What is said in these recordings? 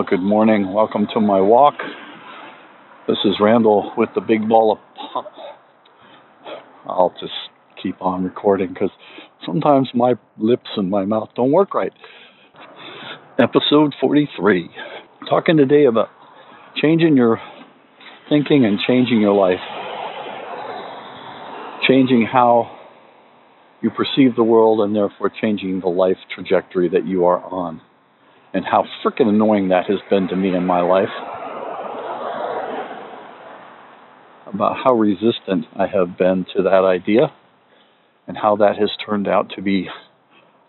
Uh, good morning. Welcome to my walk. This is Randall with the big ball of pop. I'll just keep on recording because sometimes my lips and my mouth don't work right. Episode 43. Talking today about changing your thinking and changing your life. Changing how you perceive the world and therefore changing the life trajectory that you are on and how freaking annoying that has been to me in my life. About how resistant I have been to that idea and how that has turned out to be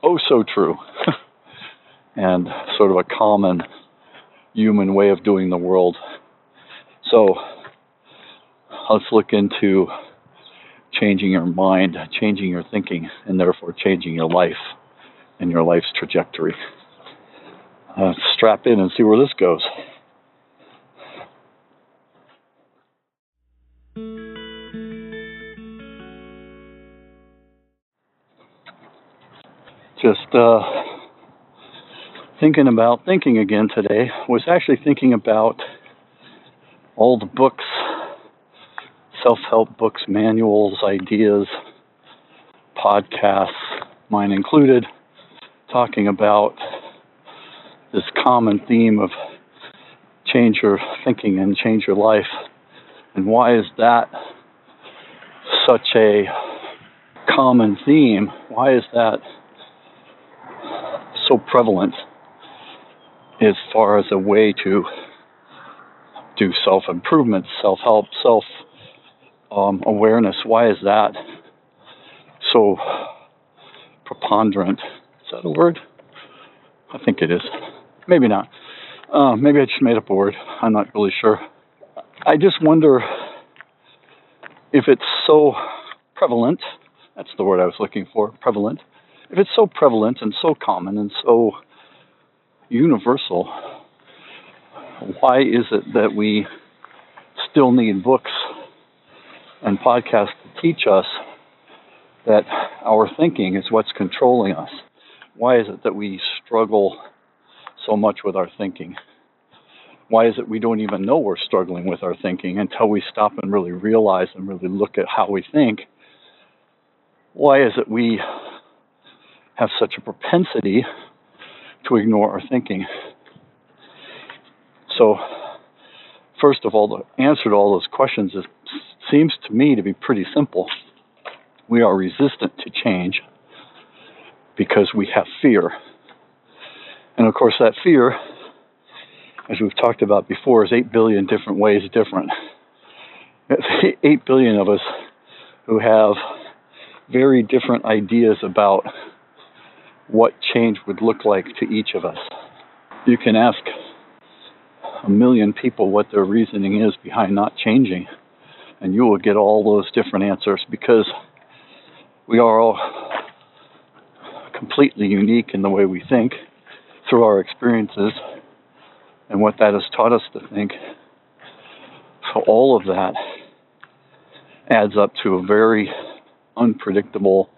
oh so true and sort of a common human way of doing the world. So let's look into changing your mind, changing your thinking, and therefore changing your life and your life's trajectory uh, strap in and see where this goes. Just uh, thinking about thinking again today was actually thinking about all the books, self help books, manuals, ideas, podcasts, mine included, talking about this common theme of change your thinking and change your life. And why is that such a common theme? Why is that so prevalent as far as a way to do self improvement, self help, self um, awareness? Why is that so preponderant? Is that a word? I think it is. Maybe not. Uh, maybe I just made up a word. I'm not really sure. I just wonder if it's so prevalent. That's the word I was looking for prevalent. If it's so prevalent and so common and so universal, why is it that we still need books and podcasts to teach us that our thinking is what's controlling us? Why is it that we struggle so much with our thinking? Why is it we don't even know we're struggling with our thinking until we stop and really realize and really look at how we think? Why is it we have such a propensity to ignore our thinking? So, first of all, the answer to all those questions is, seems to me to be pretty simple. We are resistant to change because we have fear and of course, that fear, as we've talked about before, is 8 billion different ways different. 8 billion of us who have very different ideas about what change would look like to each of us. You can ask a million people what their reasoning is behind not changing, and you will get all those different answers because we are all completely unique in the way we think through our experiences and what that has taught us to think. So, all of that adds up to a very unpredictable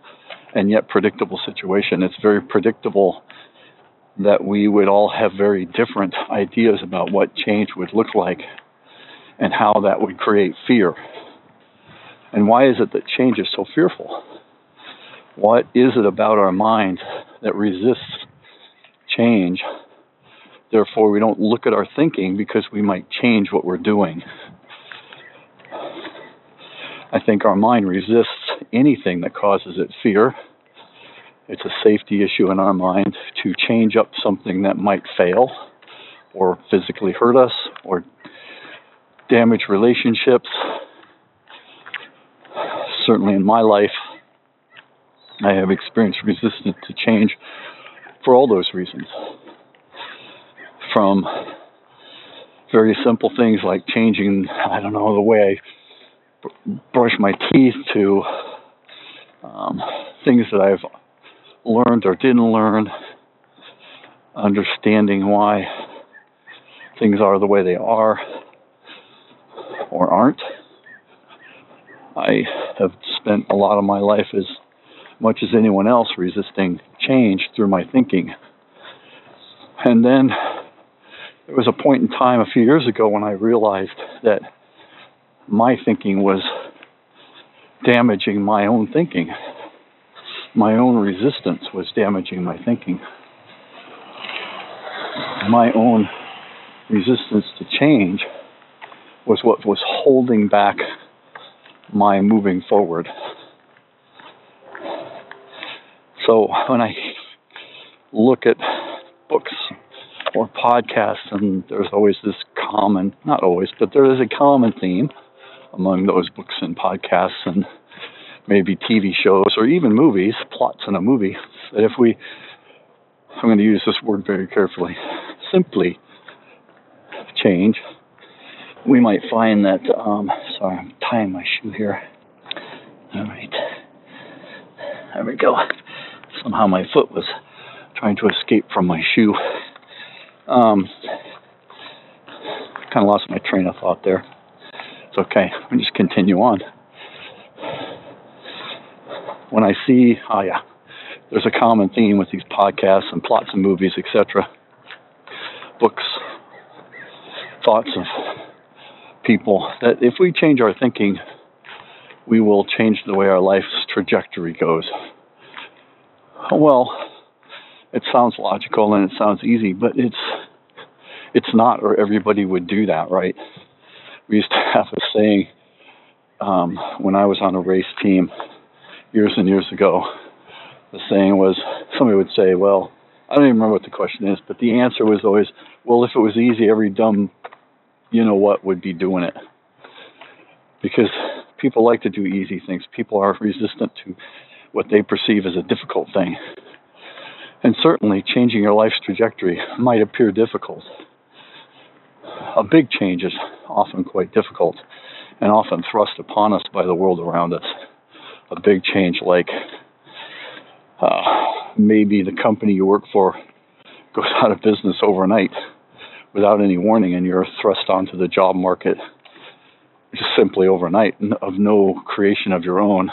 and yet predictable situation. It's very predictable that we would all have very different ideas about what change would look like and how that would create fear. And why is it that change is so fearful? What is it about our mind that resists change. Therefore, we don't look at our thinking because we might change what we're doing. I think our mind resists anything that causes it fear. It's a safety issue in our mind to change up something that might fail or physically hurt us or damage relationships. Certainly in my life, I have experienced resistance to change for all those reasons. From very simple things like changing, I don't know, the way I b- brush my teeth to um, things that I've learned or didn't learn, understanding why things are the way they are or aren't. I have spent a lot of my life as much as anyone else resisting change through my thinking. And then there was a point in time a few years ago when I realized that my thinking was damaging my own thinking. My own resistance was damaging my thinking. My own resistance to change was what was holding back my moving forward. So when I look at books or podcasts, and there's always this common, not always, but there is a common theme among those books and podcasts and maybe TV shows or even movies, plots in a movie, that if we, I'm going to use this word very carefully, simply change, we might find that, um, sorry, I'm tying my shoe here. All right. There we go. Somehow my foot was trying to escape from my shoe. Um, kind of lost my train of thought there. It's okay. We just continue on. When I see, oh yeah, there's a common theme with these podcasts and plots and movies, etc. Books, thoughts of people that if we change our thinking, we will change the way our life's trajectory goes. Well, it sounds logical and it sounds easy, but it's it's not, or everybody would do that, right? We used to have a saying um, when I was on a race team years and years ago. The saying was somebody would say, "Well, I don't even remember what the question is, but the answer was always, well, if it was easy, every dumb, you know what, would be doing it." Because people like to do easy things. People are resistant to what they perceive as a difficult thing. And certainly, changing your life's trajectory might appear difficult. A big change is often quite difficult and often thrust upon us by the world around us. A big change, like uh, maybe the company you work for goes out of business overnight without any warning, and you're thrust onto the job market just simply overnight of no creation of your own,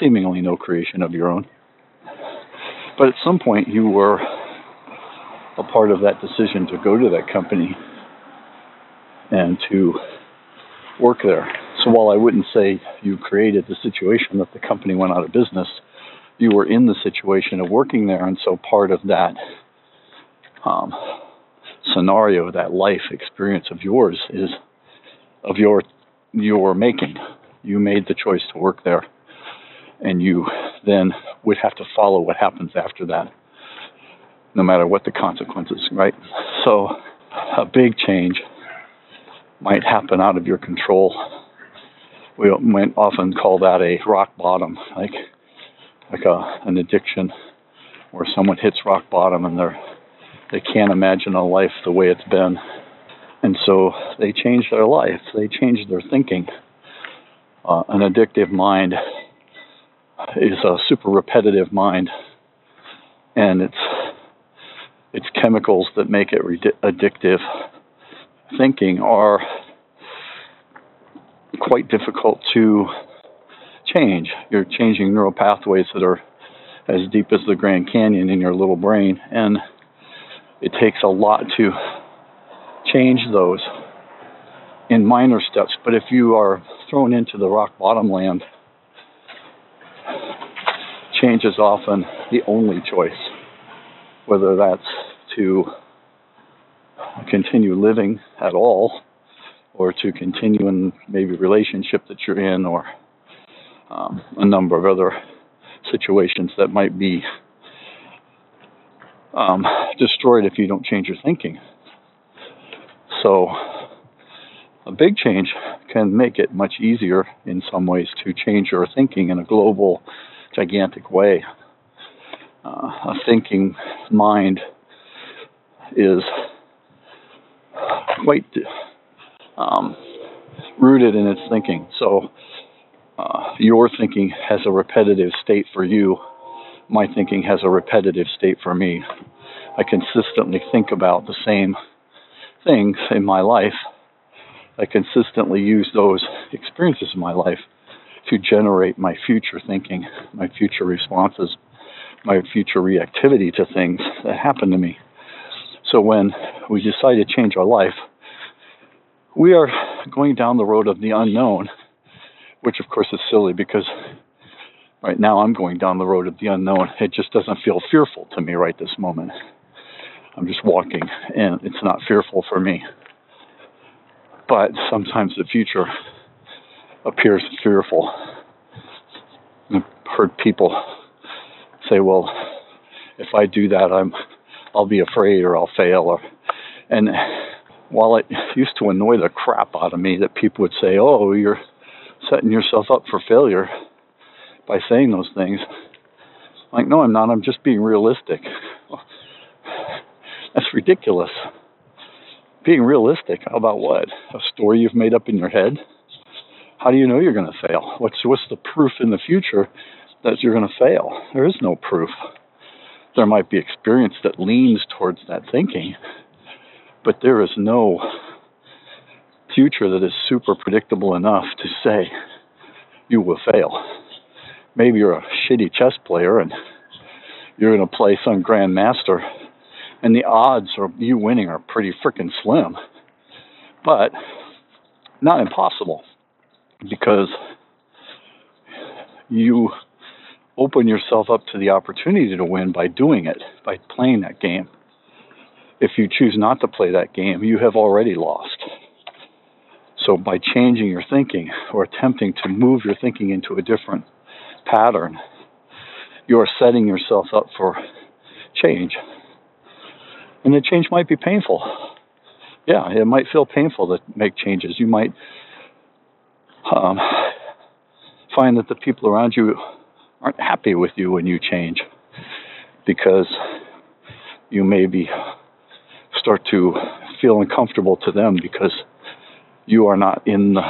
seemingly no creation of your own. But at some point, you were a part of that decision to go to that company and to work there. So while I wouldn't say you created the situation that the company went out of business, you were in the situation of working there, and so part of that um, scenario, that life experience of yours, is of your your making. You made the choice to work there, and you then would have to follow what happens after that, no matter what the consequences, right? So, a big change might happen out of your control. We might often call that a rock bottom, like like a, an addiction, where someone hits rock bottom and they're they can't imagine a life the way it's been, and so they change their life. They change their thinking. Uh, an addictive mind is a super repetitive mind, and it's it's chemicals that make it re- addictive. Thinking are quite difficult to change. You're changing neural pathways that are as deep as the Grand Canyon in your little brain, and it takes a lot to change those in minor steps. But if you are thrown into the rock bottom land, change is often the only choice, whether that's to continue living at all or to continue in maybe relationship that you're in or um, a number of other situations that might be um, destroyed if you don't change your thinking. So, a big change can make it much easier in some ways to change your thinking in a global gigantic way. Uh, a thinking mind is quite um, rooted in its thinking. So uh, your thinking has a repetitive state for you. My thinking has a repetitive state for me. I consistently think about the same things in my life. I consistently use those experiences in my life to generate my future thinking, my future responses, my future reactivity to things that happen to me. So when we decide to change our life, we are going down the road of the unknown, which of course is silly because right now I'm going down the road of the unknown. It just doesn't feel fearful to me right this moment. I'm just walking and it's not fearful for me. But sometimes the future appears fearful. I've heard people say, well, if I do that, I'm, I'll be afraid or I'll fail. Or, and while it used to annoy the crap out of me that people would say, oh, you're setting yourself up for failure by saying those things, like, no, I'm not. I'm just being realistic. That's ridiculous. Being realistic about what? A story you've made up in your head? How do you know you're going to fail? What's what's the proof in the future that you're going to fail? There is no proof. There might be experience that leans towards that thinking, but there is no future that is super predictable enough to say you will fail. Maybe you're a shitty chess player and you're going to play some grandmaster, and the odds of you winning are pretty freaking slim, but not impossible because you open yourself up to the opportunity to win by doing it, by playing that game. If you choose not to play that game, you have already lost. So, by changing your thinking or attempting to move your thinking into a different pattern, you are setting yourself up for change. And the change might be painful. Yeah, it might feel painful to make changes. You might um, find that the people around you aren't happy with you when you change because you maybe start to feel uncomfortable to them because you are not in the,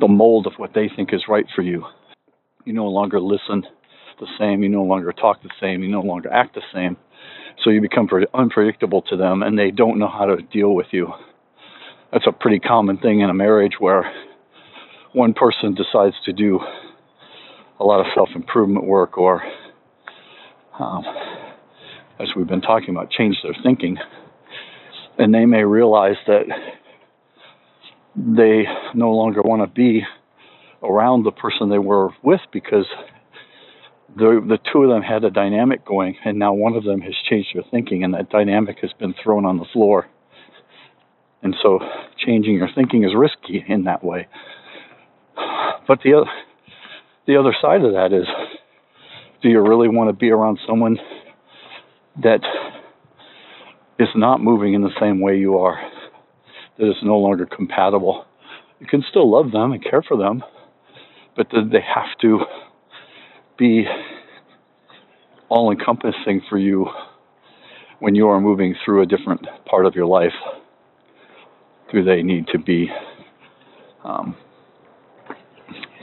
the mold of what they think is right for you. You no longer listen the same, you no longer talk the same, you no longer act the same. So you become unpredictable to them and they don't know how to deal with you. That's a pretty common thing in a marriage where one person decides to do a lot of self improvement work or, um, as we've been talking about, change their thinking. And they may realize that they no longer want to be around the person they were with because the the two of them had a dynamic going and now one of them has changed their thinking and that dynamic has been thrown on the floor and so changing your thinking is risky in that way but the other the other side of that is do you really want to be around someone that is not moving in the same way you are, that is no longer compatible? You can still love them and care for them, but they have to be all encompassing for you when you are moving through a different part of your life? Do they need to be um,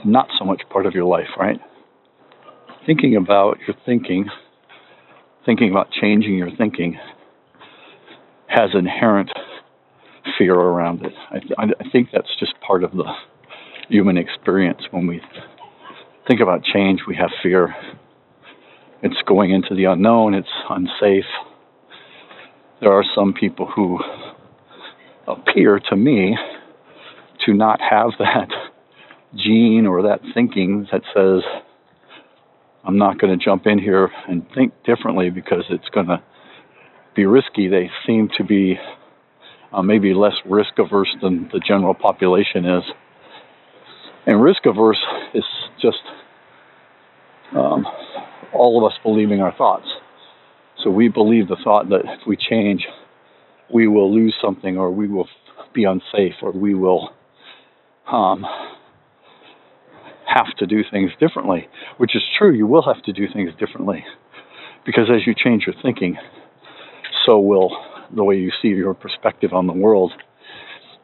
not so much part of your life, right? Thinking about your thinking, thinking about changing your thinking, has inherent fear around it. I, I think that's just part of the human experience. When we think about change, we have fear. It's going into the unknown, it's unsafe. There are some people who appear to me to not have that gene or that thinking that says, I'm not going to jump in here and think differently because it's going to be risky. They seem to be uh, maybe less risk averse than the general population is. And risk averse is just um, all of us believing our thoughts. So we believe the thought that if we change, we will lose something, or we will be unsafe, or we will um, have to do things differently, which is true. You will have to do things differently because as you change your thinking, so will the way you see your perspective on the world,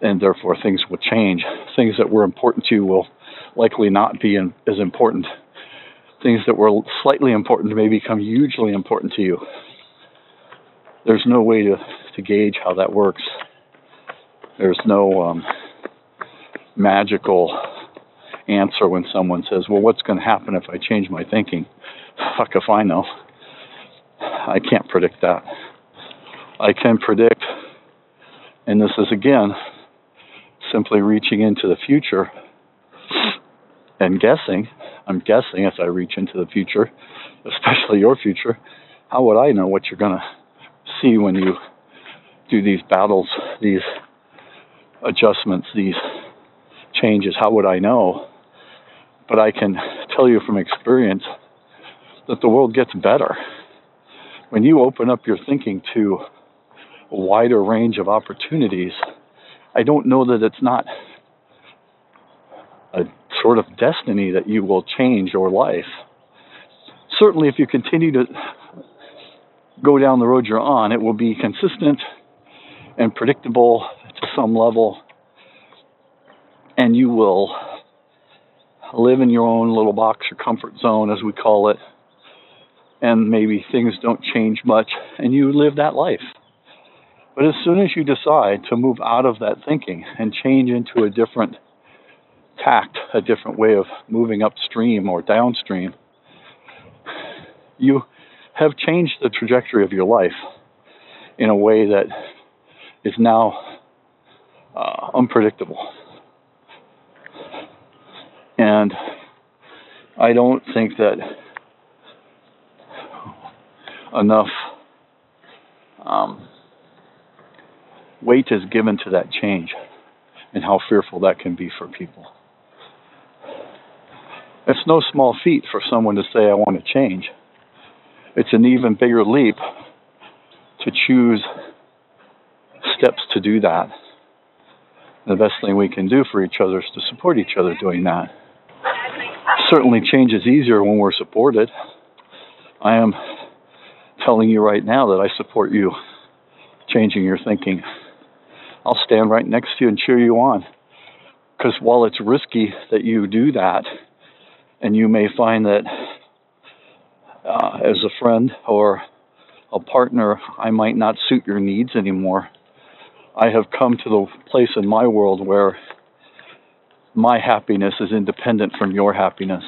and therefore things will change. Things that were important to you will likely not be in, as important. Things that were slightly important may become hugely important to you. There's no way to, to gauge how that works. There's no um, magical answer when someone says, Well, what's going to happen if I change my thinking? Fuck if I know. I can't predict that. I can predict, and this is again simply reaching into the future and guessing. I'm guessing as I reach into the future, especially your future. How would I know what you're going to see when you do these battles, these adjustments, these changes? How would I know? But I can tell you from experience that the world gets better. When you open up your thinking to a wider range of opportunities, I don't know that it's not sort of destiny that you will change your life. Certainly, if you continue to go down the road you're on, it will be consistent and predictable to some level, and you will live in your own little box or comfort zone, as we call it, and maybe things don't change much, and you live that life. But as soon as you decide to move out of that thinking and change into a different tact, a different way of moving upstream or downstream, you have changed the trajectory of your life in a way that is now uh, unpredictable. And I don't think that enough um, weight is given to that change and how fearful that can be for people. It's no small feat for someone to say, I want to change. It's an even bigger leap to choose steps to do that. The best thing we can do for each other is to support each other doing that. Certainly, change is easier when we're supported. I am telling you right now that I support you changing your thinking. I'll stand right next to you and cheer you on. Because while it's risky that you do that, and you may find that uh, as a friend or a partner, I might not suit your needs anymore. I have come to the place in my world where my happiness is independent from your happiness.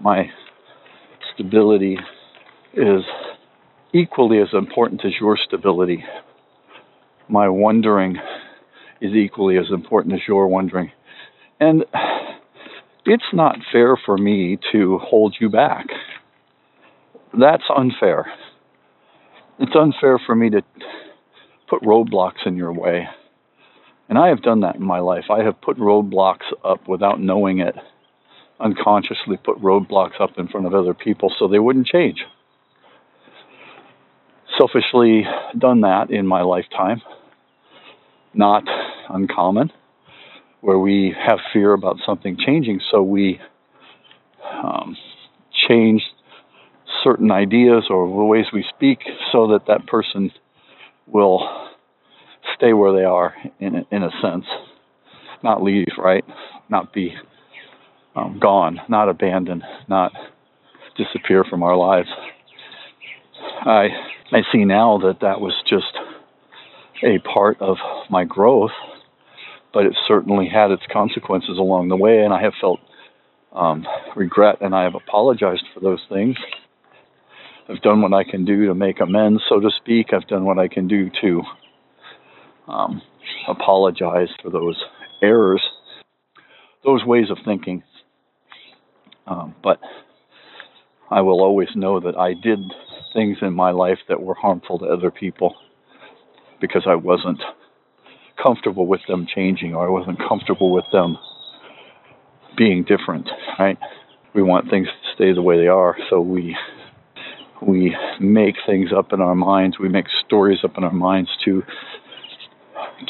My stability is equally as important as your stability my wondering is equally as important as your wondering. And it's not fair for me to hold you back. That's unfair. It's unfair for me to put roadblocks in your way. And I have done that in my life. I have put roadblocks up without knowing it, unconsciously put roadblocks up in front of other people so they wouldn't change. Selfishly done that in my lifetime not uncommon, where we have fear about something changing, so we um, change certain ideas or the ways we speak so that that person will stay where they are in a, in a sense, not leave, right? Not be um, gone, not abandoned, not disappear from our lives. I I see now that that was just a part of my growth, but it certainly had its consequences along the way, and I have felt um, regret and I have apologized for those things. I've done what I can do to make amends, so to speak. I've done what I can do to um, apologize for those errors, those ways of thinking. Um, but I will always know that I did things in my life that were harmful to other people because I wasn't comfortable with them changing or I wasn't comfortable with them being different, right? We want things to stay the way they are, so we we make things up in our minds, we make stories up in our minds to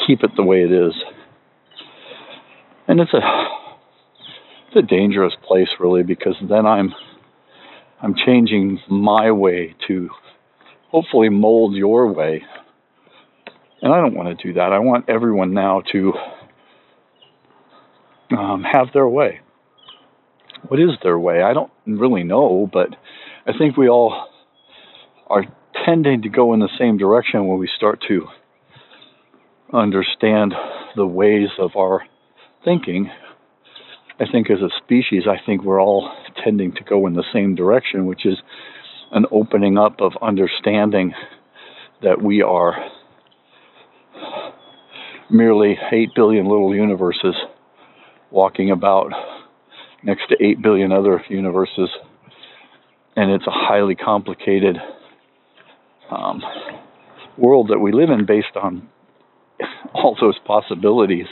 keep it the way it is. And it's a it's a dangerous place really because then I'm I'm changing my way to hopefully mold your way and I don't want to do that. I want everyone now to um, have their way. What is their way? I don't really know, but I think we all are tending to go in the same direction when we start to understand the ways of our thinking. I think as a species, I think we're all tending to go in the same direction, which is an opening up of understanding that we are merely 8 billion little universes walking about next to 8 billion other universes. And it's a highly complicated um, world that we live in based on all those possibilities.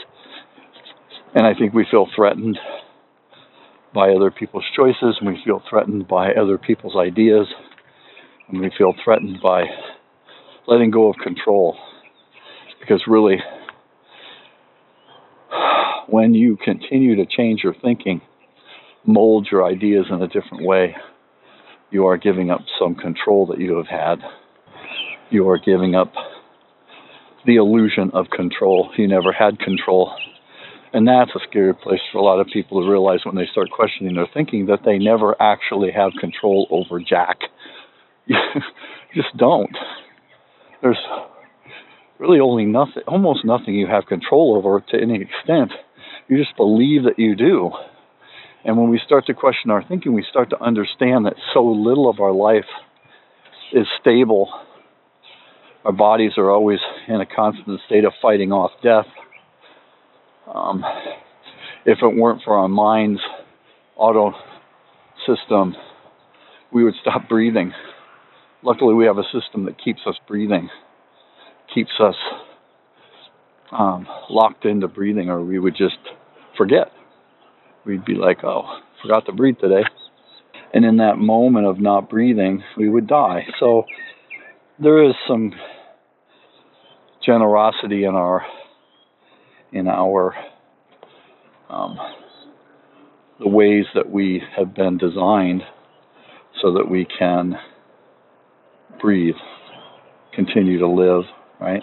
And I think we feel threatened by other people's choices, and we feel threatened by other people's ideas, and we feel threatened by letting go of control. Because really, when you continue to change your thinking, mold your ideas in a different way, you are giving up some control that you have had. You are giving up the illusion of control. You never had control. And that's a scary place for a lot of people to realize when they start questioning their thinking that they never actually have control over Jack. You just don't. There's really only nothing, almost nothing you have control over to any extent. You just believe that you do. And when we start to question our thinking, we start to understand that so little of our life is stable. Our bodies are always in a constant state of fighting off death. Um, if it weren't for our mind's auto system, we would stop breathing. Luckily, we have a system that keeps us breathing, keeps us um, locked into breathing, or we would just forget. We'd be like, oh, forgot to breathe today. And in that moment of not breathing, we would die. So there is some generosity in our in our um, the ways that we have been designed so that we can breathe, continue to live, right?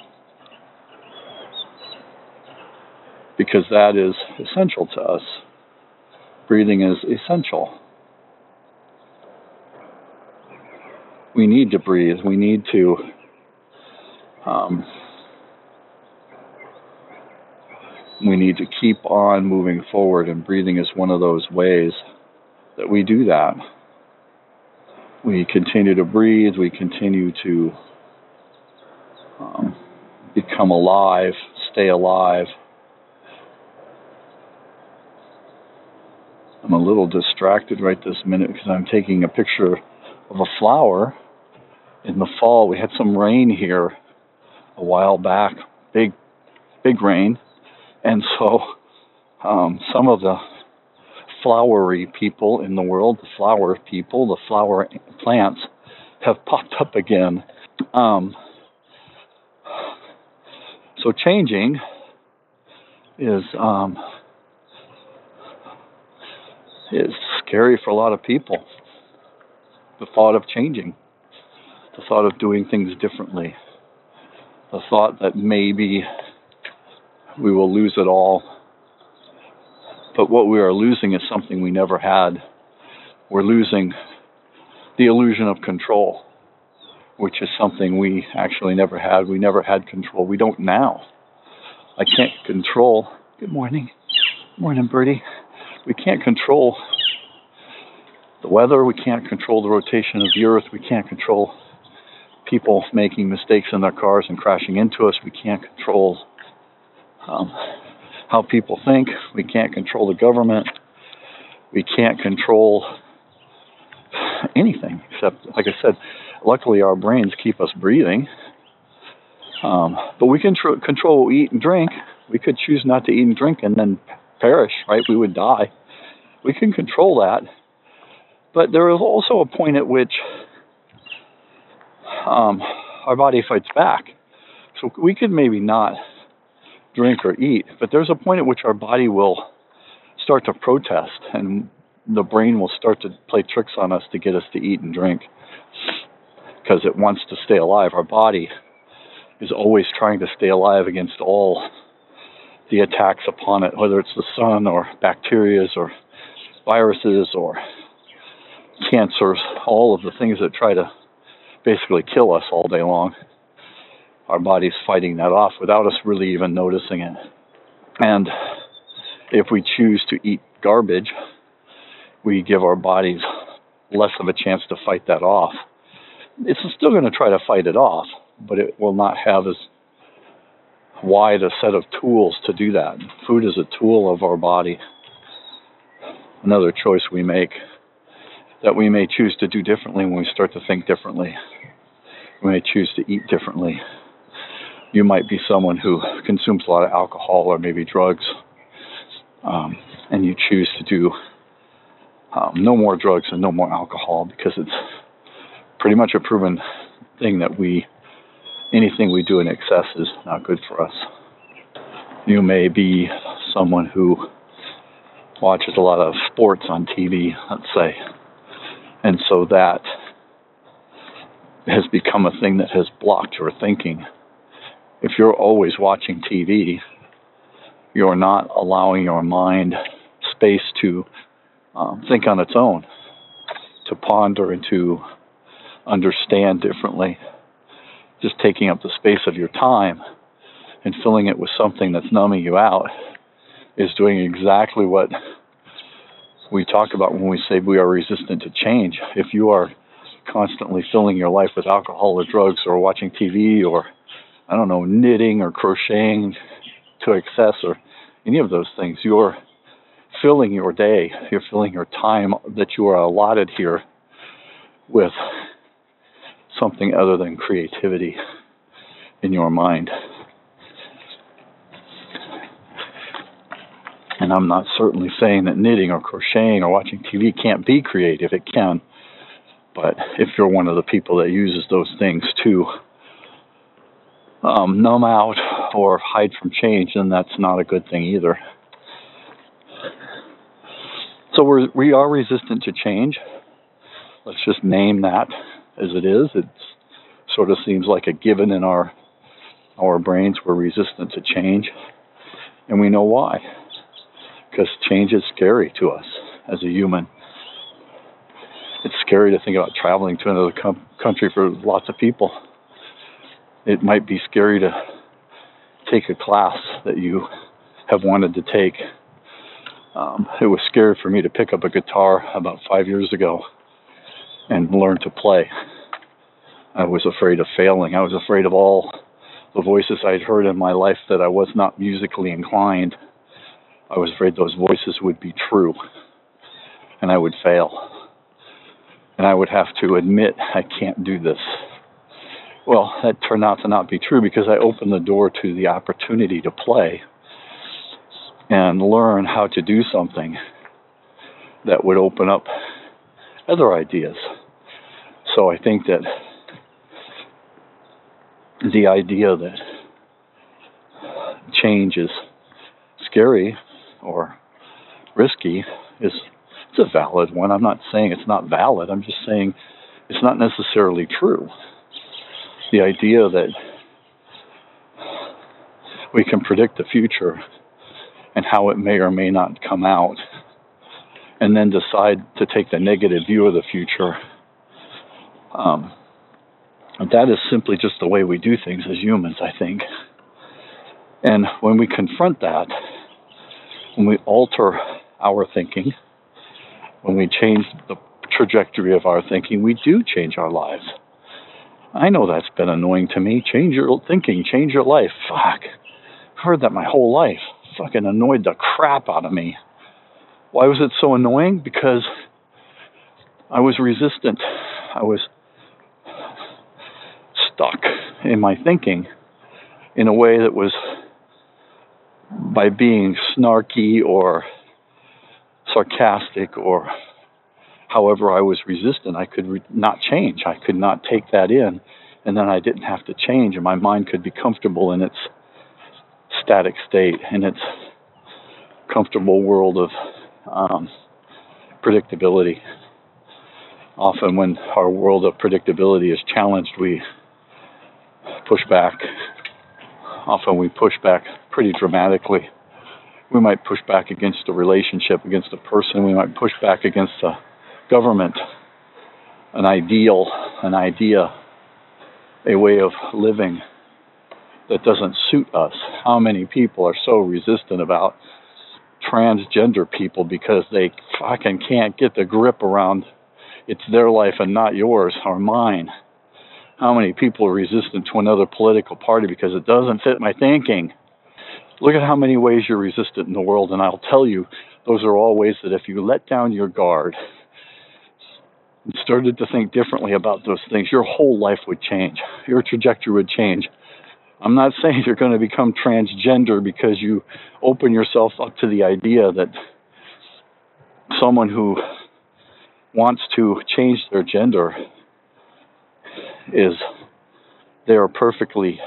Because that is essential to us. Breathing is essential. We need to breathe. We need to um, we need to keep on moving forward, and breathing is one of those ways that we do that. We continue to breathe, we continue to um, become alive, stay alive. I'm a little distracted right this minute because I'm taking a picture of a flower. In the fall, we had some rain here a while back, big, big rain and so um, some of the flowery people in the world, the flower people, the flower plants, have popped up again. Um, so changing is um, is scary for a lot of people. The thought of changing, the thought of doing things differently, the thought that maybe we will lose it all. But what we are losing is something we never had. We're losing the illusion of control, which is something we actually never had. We never had control. We don't now. I can't control. Good morning. Good Morning, Birdie. We can't control the weather. We can't control the rotation of the earth. We can't control people making mistakes in their cars and crashing into us. We can't control um, how people think. We can't control the government. We can't control anything except, like I said, luckily our brains keep us breathing. Um, but we can tr- control what we eat and drink. We could choose not to eat and drink and then perish, right? We would die. We can control that. But there is also a point at which um, our body fights back. So we could maybe not drink or eat. But there's a point at which our body will start to protest and the brain will start to play tricks on us to get us to eat and drink because it wants to stay alive. Our body is always trying to stay alive against all the attacks upon it, whether it's the sun or bacteria or viruses or cancers, all of the things that try to basically kill us all day long our body's fighting that off without us really even noticing it. And if we choose to eat garbage, we give our bodies less of a chance to fight that off. It's still going to try to fight it off, but it will not have as wide a set of tools to do that. Food is a tool of our body. Another choice we make that we may choose to do differently when we start to think differently. We may choose to eat differently. You might be someone who consumes a lot of alcohol or maybe drugs, um, and you choose to do um, no more drugs and no more alcohol because it's pretty much a proven thing that we anything we do in excess is not good for us. You may be someone who watches a lot of sports on TV, let's say, and so that has become a thing that has blocked your thinking. If you're always watching TV, you're not allowing your mind space to um, think on its own, to ponder and to understand differently. Just taking up the space of your time and filling it with something that's numbing you out is doing exactly what we talk about when we say we are resistant to change. If you are constantly filling your life with alcohol or drugs or watching TV or, I don't know, knitting or crocheting to excess or any of those things, you're filling your day, you're filling your time that you are allotted here with something other than creativity in your mind. And I'm not certainly saying that knitting or crocheting or watching TV can't be creative. It can. But if you're one of the people that uses those things to um, numb out or hide from change, then that's not a good thing either. So we're, we are resistant to change. Let's just name that as it is. It sort of seems like a given in our our brains. We're resistant to change, and we know why. Because change is scary to us as a human. It's scary to think about traveling to another com- country for lots of people. It might be scary to take a class that you have wanted to take um, it was scary for me to pick up a guitar about five years ago and learn to play. I was afraid of failing. I was afraid of all the voices I'd heard in my life that I was not musically inclined. I was afraid those voices would be true and I would fail. And I would have to admit, I can't do this. Well, that turned out to not be true because I opened the door to the opportunity to play and learn how to do something that would open up other ideas. So I think that the idea that change is scary or risky is it's a valid one. I'm not saying it's not valid. I'm just saying it's not necessarily true. The idea that we can predict the future and how it may or may not come out, and then decide to take the negative view of the future. Um, that is simply just the way we do things as humans, I think. And when we confront that, when we alter our thinking, when we change the trajectory of our thinking, we do change our lives. I know that's been annoying to me. Change your thinking, change your life. Fuck. I've heard that my whole life fucking annoyed the crap out of me. Why was it so annoying? Because I was resistant. I was stuck in my thinking in a way that was by being snarky or sarcastic or however I was resistant, I could re- not change. I could not take that in, and then I didn't have to change, and my mind could be comfortable in its static state in its comfortable world of um, predictability. Often, when our world of predictability is challenged, we push back. Often, we push back pretty dramatically. We might push back against a relationship, against a person. We might push back against a government, an ideal, an idea, a way of living that doesn't suit us. How many people are so resistant about transgender people because they fucking can't get the grip around it's their life and not yours or mine. how many people are resistant to another political party because it doesn't fit my thinking. Look at how many ways you're resistant in the world, and I'll tell you, those are all ways that if you let down your guard and started to think differently about those things, your whole life would change. Your trajectory would change. I'm not saying you're going to become transgender because you open yourself up to the idea that someone who wants to change their gender is they are perfectly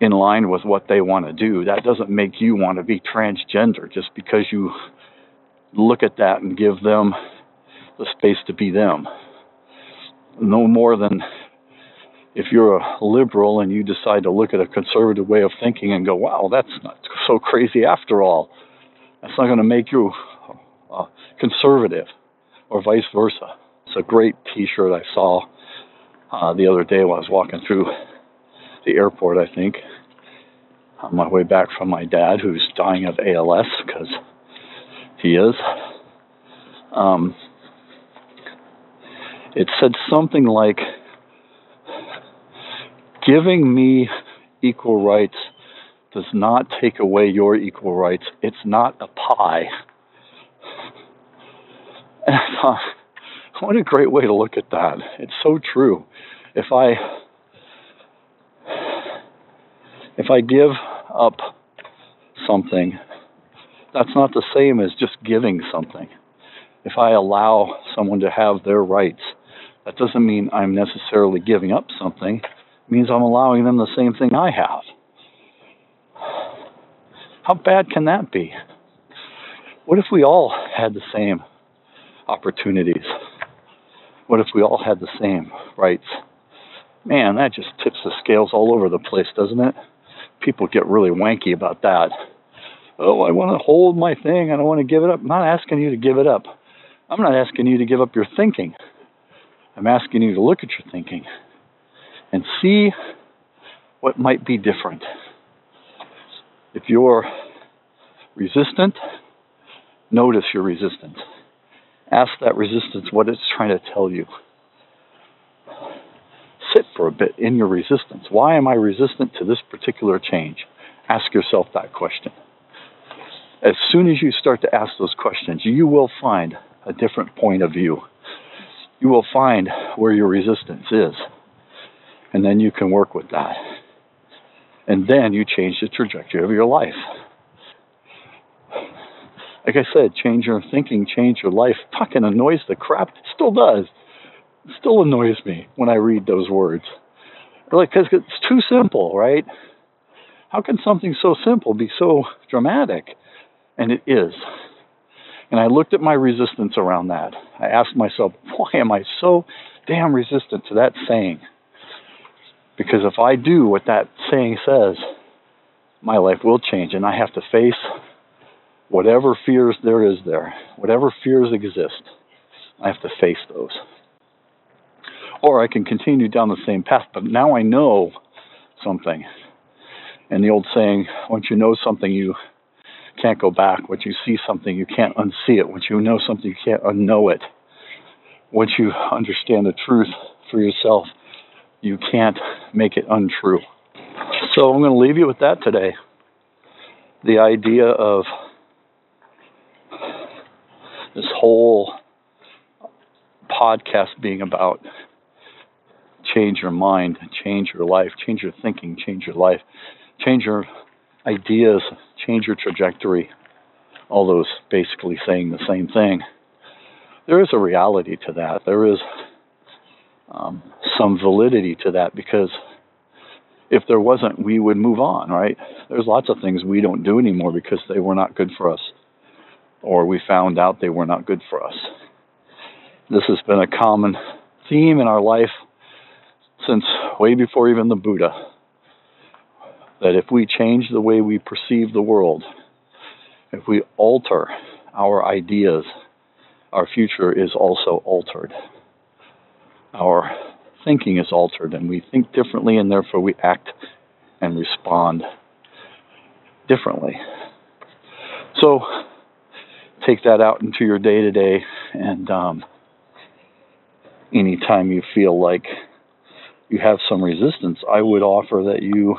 in line with what they want to do. That doesn't make you want to be transgender just because you look at that and give them the space to be them. No more than if you're a liberal and you decide to look at a conservative way of thinking and go, wow, that's not so crazy after all. That's not going to make you uh, conservative or vice versa. It's a great t shirt I saw uh, the other day while I was walking through the airport, I think, on my way back from my dad, who's dying of ALS because he is. Um, it said something like, giving me equal rights does not take away your equal rights. It's not a pie. And I thought, what a great way to look at that. It's so true. If I if I give up something, that's not the same as just giving something. If I allow someone to have their rights, that doesn't mean I'm necessarily giving up something. Means I'm allowing them the same thing I have. How bad can that be? What if we all had the same opportunities? What if we all had the same rights? Man, that just tips the scales all over the place, doesn't it? People get really wanky about that. Oh, I want to hold my thing. I don't want to give it up. I'm not asking you to give it up. I'm not asking you to give up your thinking. I'm asking you to look at your thinking and see what might be different. If you're resistant, notice your resistance. Ask that resistance what it's trying to tell you. Sit for a bit in your resistance. Why am I resistant to this particular change? Ask yourself that question. As soon as you start to ask those questions, you will find a different point of view. You will find where your resistance is. And then you can work with that. And then you change the trajectory of your life like I said, change your thinking, change your life. Fucking annoys the crap. Still does. Still annoys me when I read those words. Like, because it's too simple, right? How can something so simple be so dramatic? And it is. And I looked at my resistance around that. I asked myself, why am I so damn resistant to that saying? Because if I do what that saying says, my life will change and I have to face whatever fears there is there, whatever fears exist, I have to face those. Or I can continue down the same path, but now I know something. And the old saying, once you know something, you can't go back. Once you see something, you can't unsee it. Once you know something, you can't unknow it. Once you understand the truth for yourself, you can't make it untrue. So I'm going to leave you with that today. The idea of this whole podcast being about change your mind, change your life, change your thinking, change your life, change your ideas, change your trajectory. All those basically saying the same thing. There is a reality to that. There is um, some validity to that because if there wasn't, we would move on, right? There's lots of things we don't do anymore because they were not good for us or we found out they were not good for us. This has been a common theme in our life since way before even the Buddha. That if we change the way we perceive the world, if we alter our ideas, our future is also altered. Our thinking is altered, and we think differently, and therefore we act and respond differently. So, take that out into your day to day and um, anytime you feel like you have some resistance, I would offer that you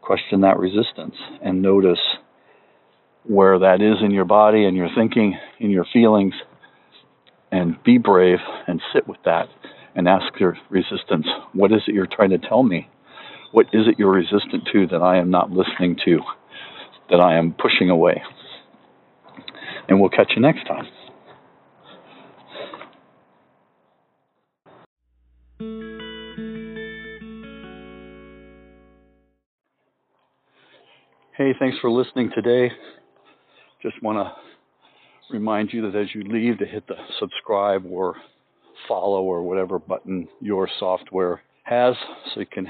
question that resistance and notice where that is in your body and your thinking, in your feelings, and be brave and sit with that and ask your resistance, what is it you're trying to tell me? What is it you're resistant to that I am not listening to, that I am pushing away? And we'll catch you next time. Hey, thanks for listening today. Just want to remind you that as you leave to hit the subscribe or follow or whatever button your software has so you can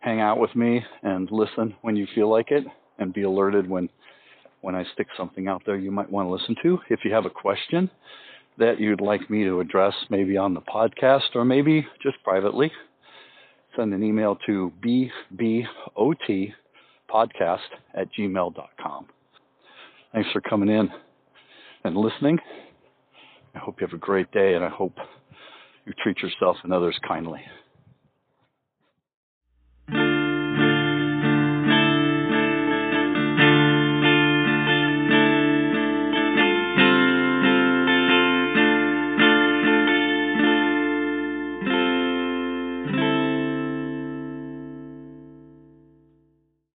hang out with me and listen when you feel like it and be alerted when when I stick something out there you might want to listen to. If you have a question that you'd like me to address maybe on the podcast or maybe just privately, send an email to bbot podcast at gmail.com. Thanks for coming in and listening. I hope you have a great day and I hope you treat yourself and others kindly.